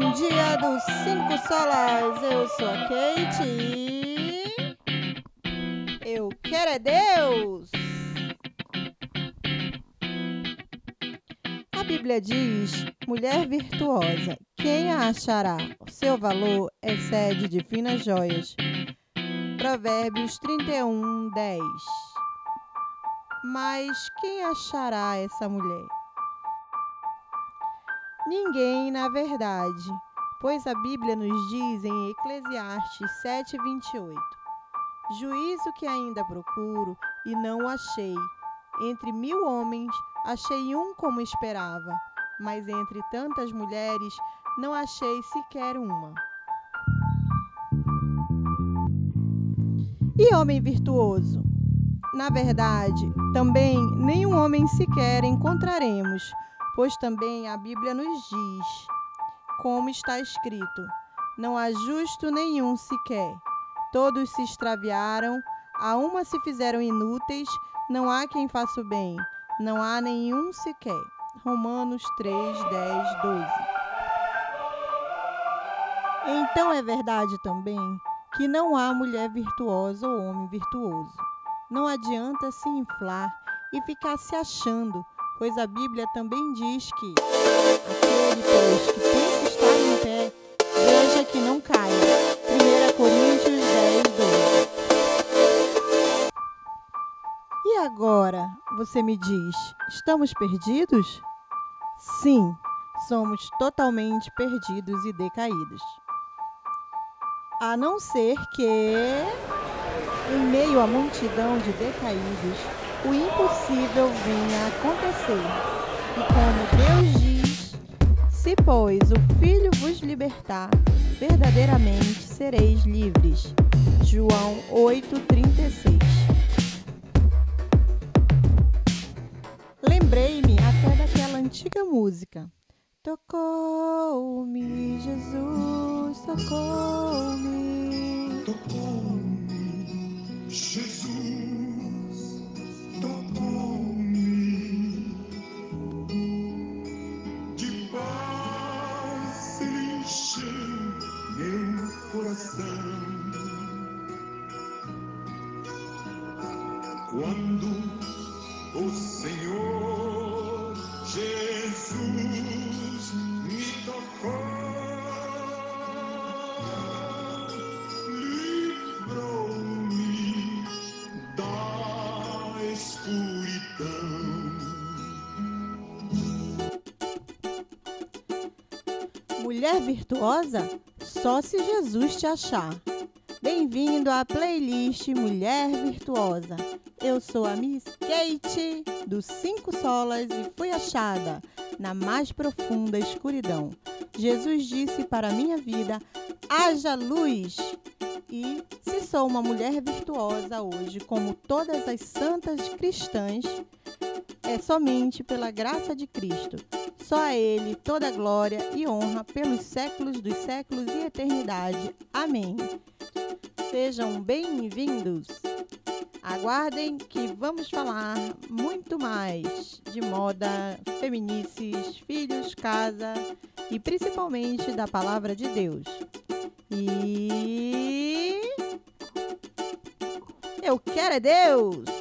Bom dia dos cinco solas, eu sou a Kate. Eu quero é Deus. A Bíblia diz: mulher virtuosa, quem a achará? O seu valor excede de finas joias. Provérbios 31, 10. Mas quem achará essa mulher? Ninguém, na verdade, pois a Bíblia nos diz em Eclesiastes 7:28: Juízo que ainda procuro e não o achei. Entre mil homens achei um como esperava, mas entre tantas mulheres não achei sequer uma. E homem virtuoso? Na verdade, também nenhum homem sequer encontraremos pois também a Bíblia nos diz, como está escrito: não há justo nenhum sequer. Todos se extraviaram, a uma se fizeram inúteis, não há quem faça o bem, não há nenhum sequer. Romanos 3, 10, 12. Então é verdade também que não há mulher virtuosa ou homem virtuoso. Não adianta se inflar e ficar se achando pois a Bíblia também diz que aquele, pois, que pensa estar em pé, veja que não caia. 1 Coríntios 10, 12. E agora, você me diz, estamos perdidos? Sim, somos totalmente perdidos e decaídos. A não ser que, em meio à multidão de decaídos, o impossível venha a acontecer. E como Deus diz: Se, pois, o Filho vos libertar, verdadeiramente sereis livres. João 8,36 Lembrei-me até daquela antiga música. Tocou-me, Jesus, tocou-me. Tocou-me, Jesus. Quando o Senhor Jesus me tocou, livrou-me da escuridão. Mulher virtuosa? Só se Jesus te achar. Bem-vindo à playlist Mulher Virtuosa. Eu sou a Miss Kate, dos Cinco Solas, e fui achada na mais profunda escuridão. Jesus disse para minha vida: haja luz. E se sou uma mulher virtuosa hoje, como todas as santas cristãs, é somente pela graça de Cristo. Só a Ele toda glória e honra pelos séculos dos séculos e eternidade. Amém. Sejam bem-vindos. Aguardem que vamos falar muito mais de moda, feminices, filhos, casa e principalmente da palavra de Deus. E eu quero é Deus!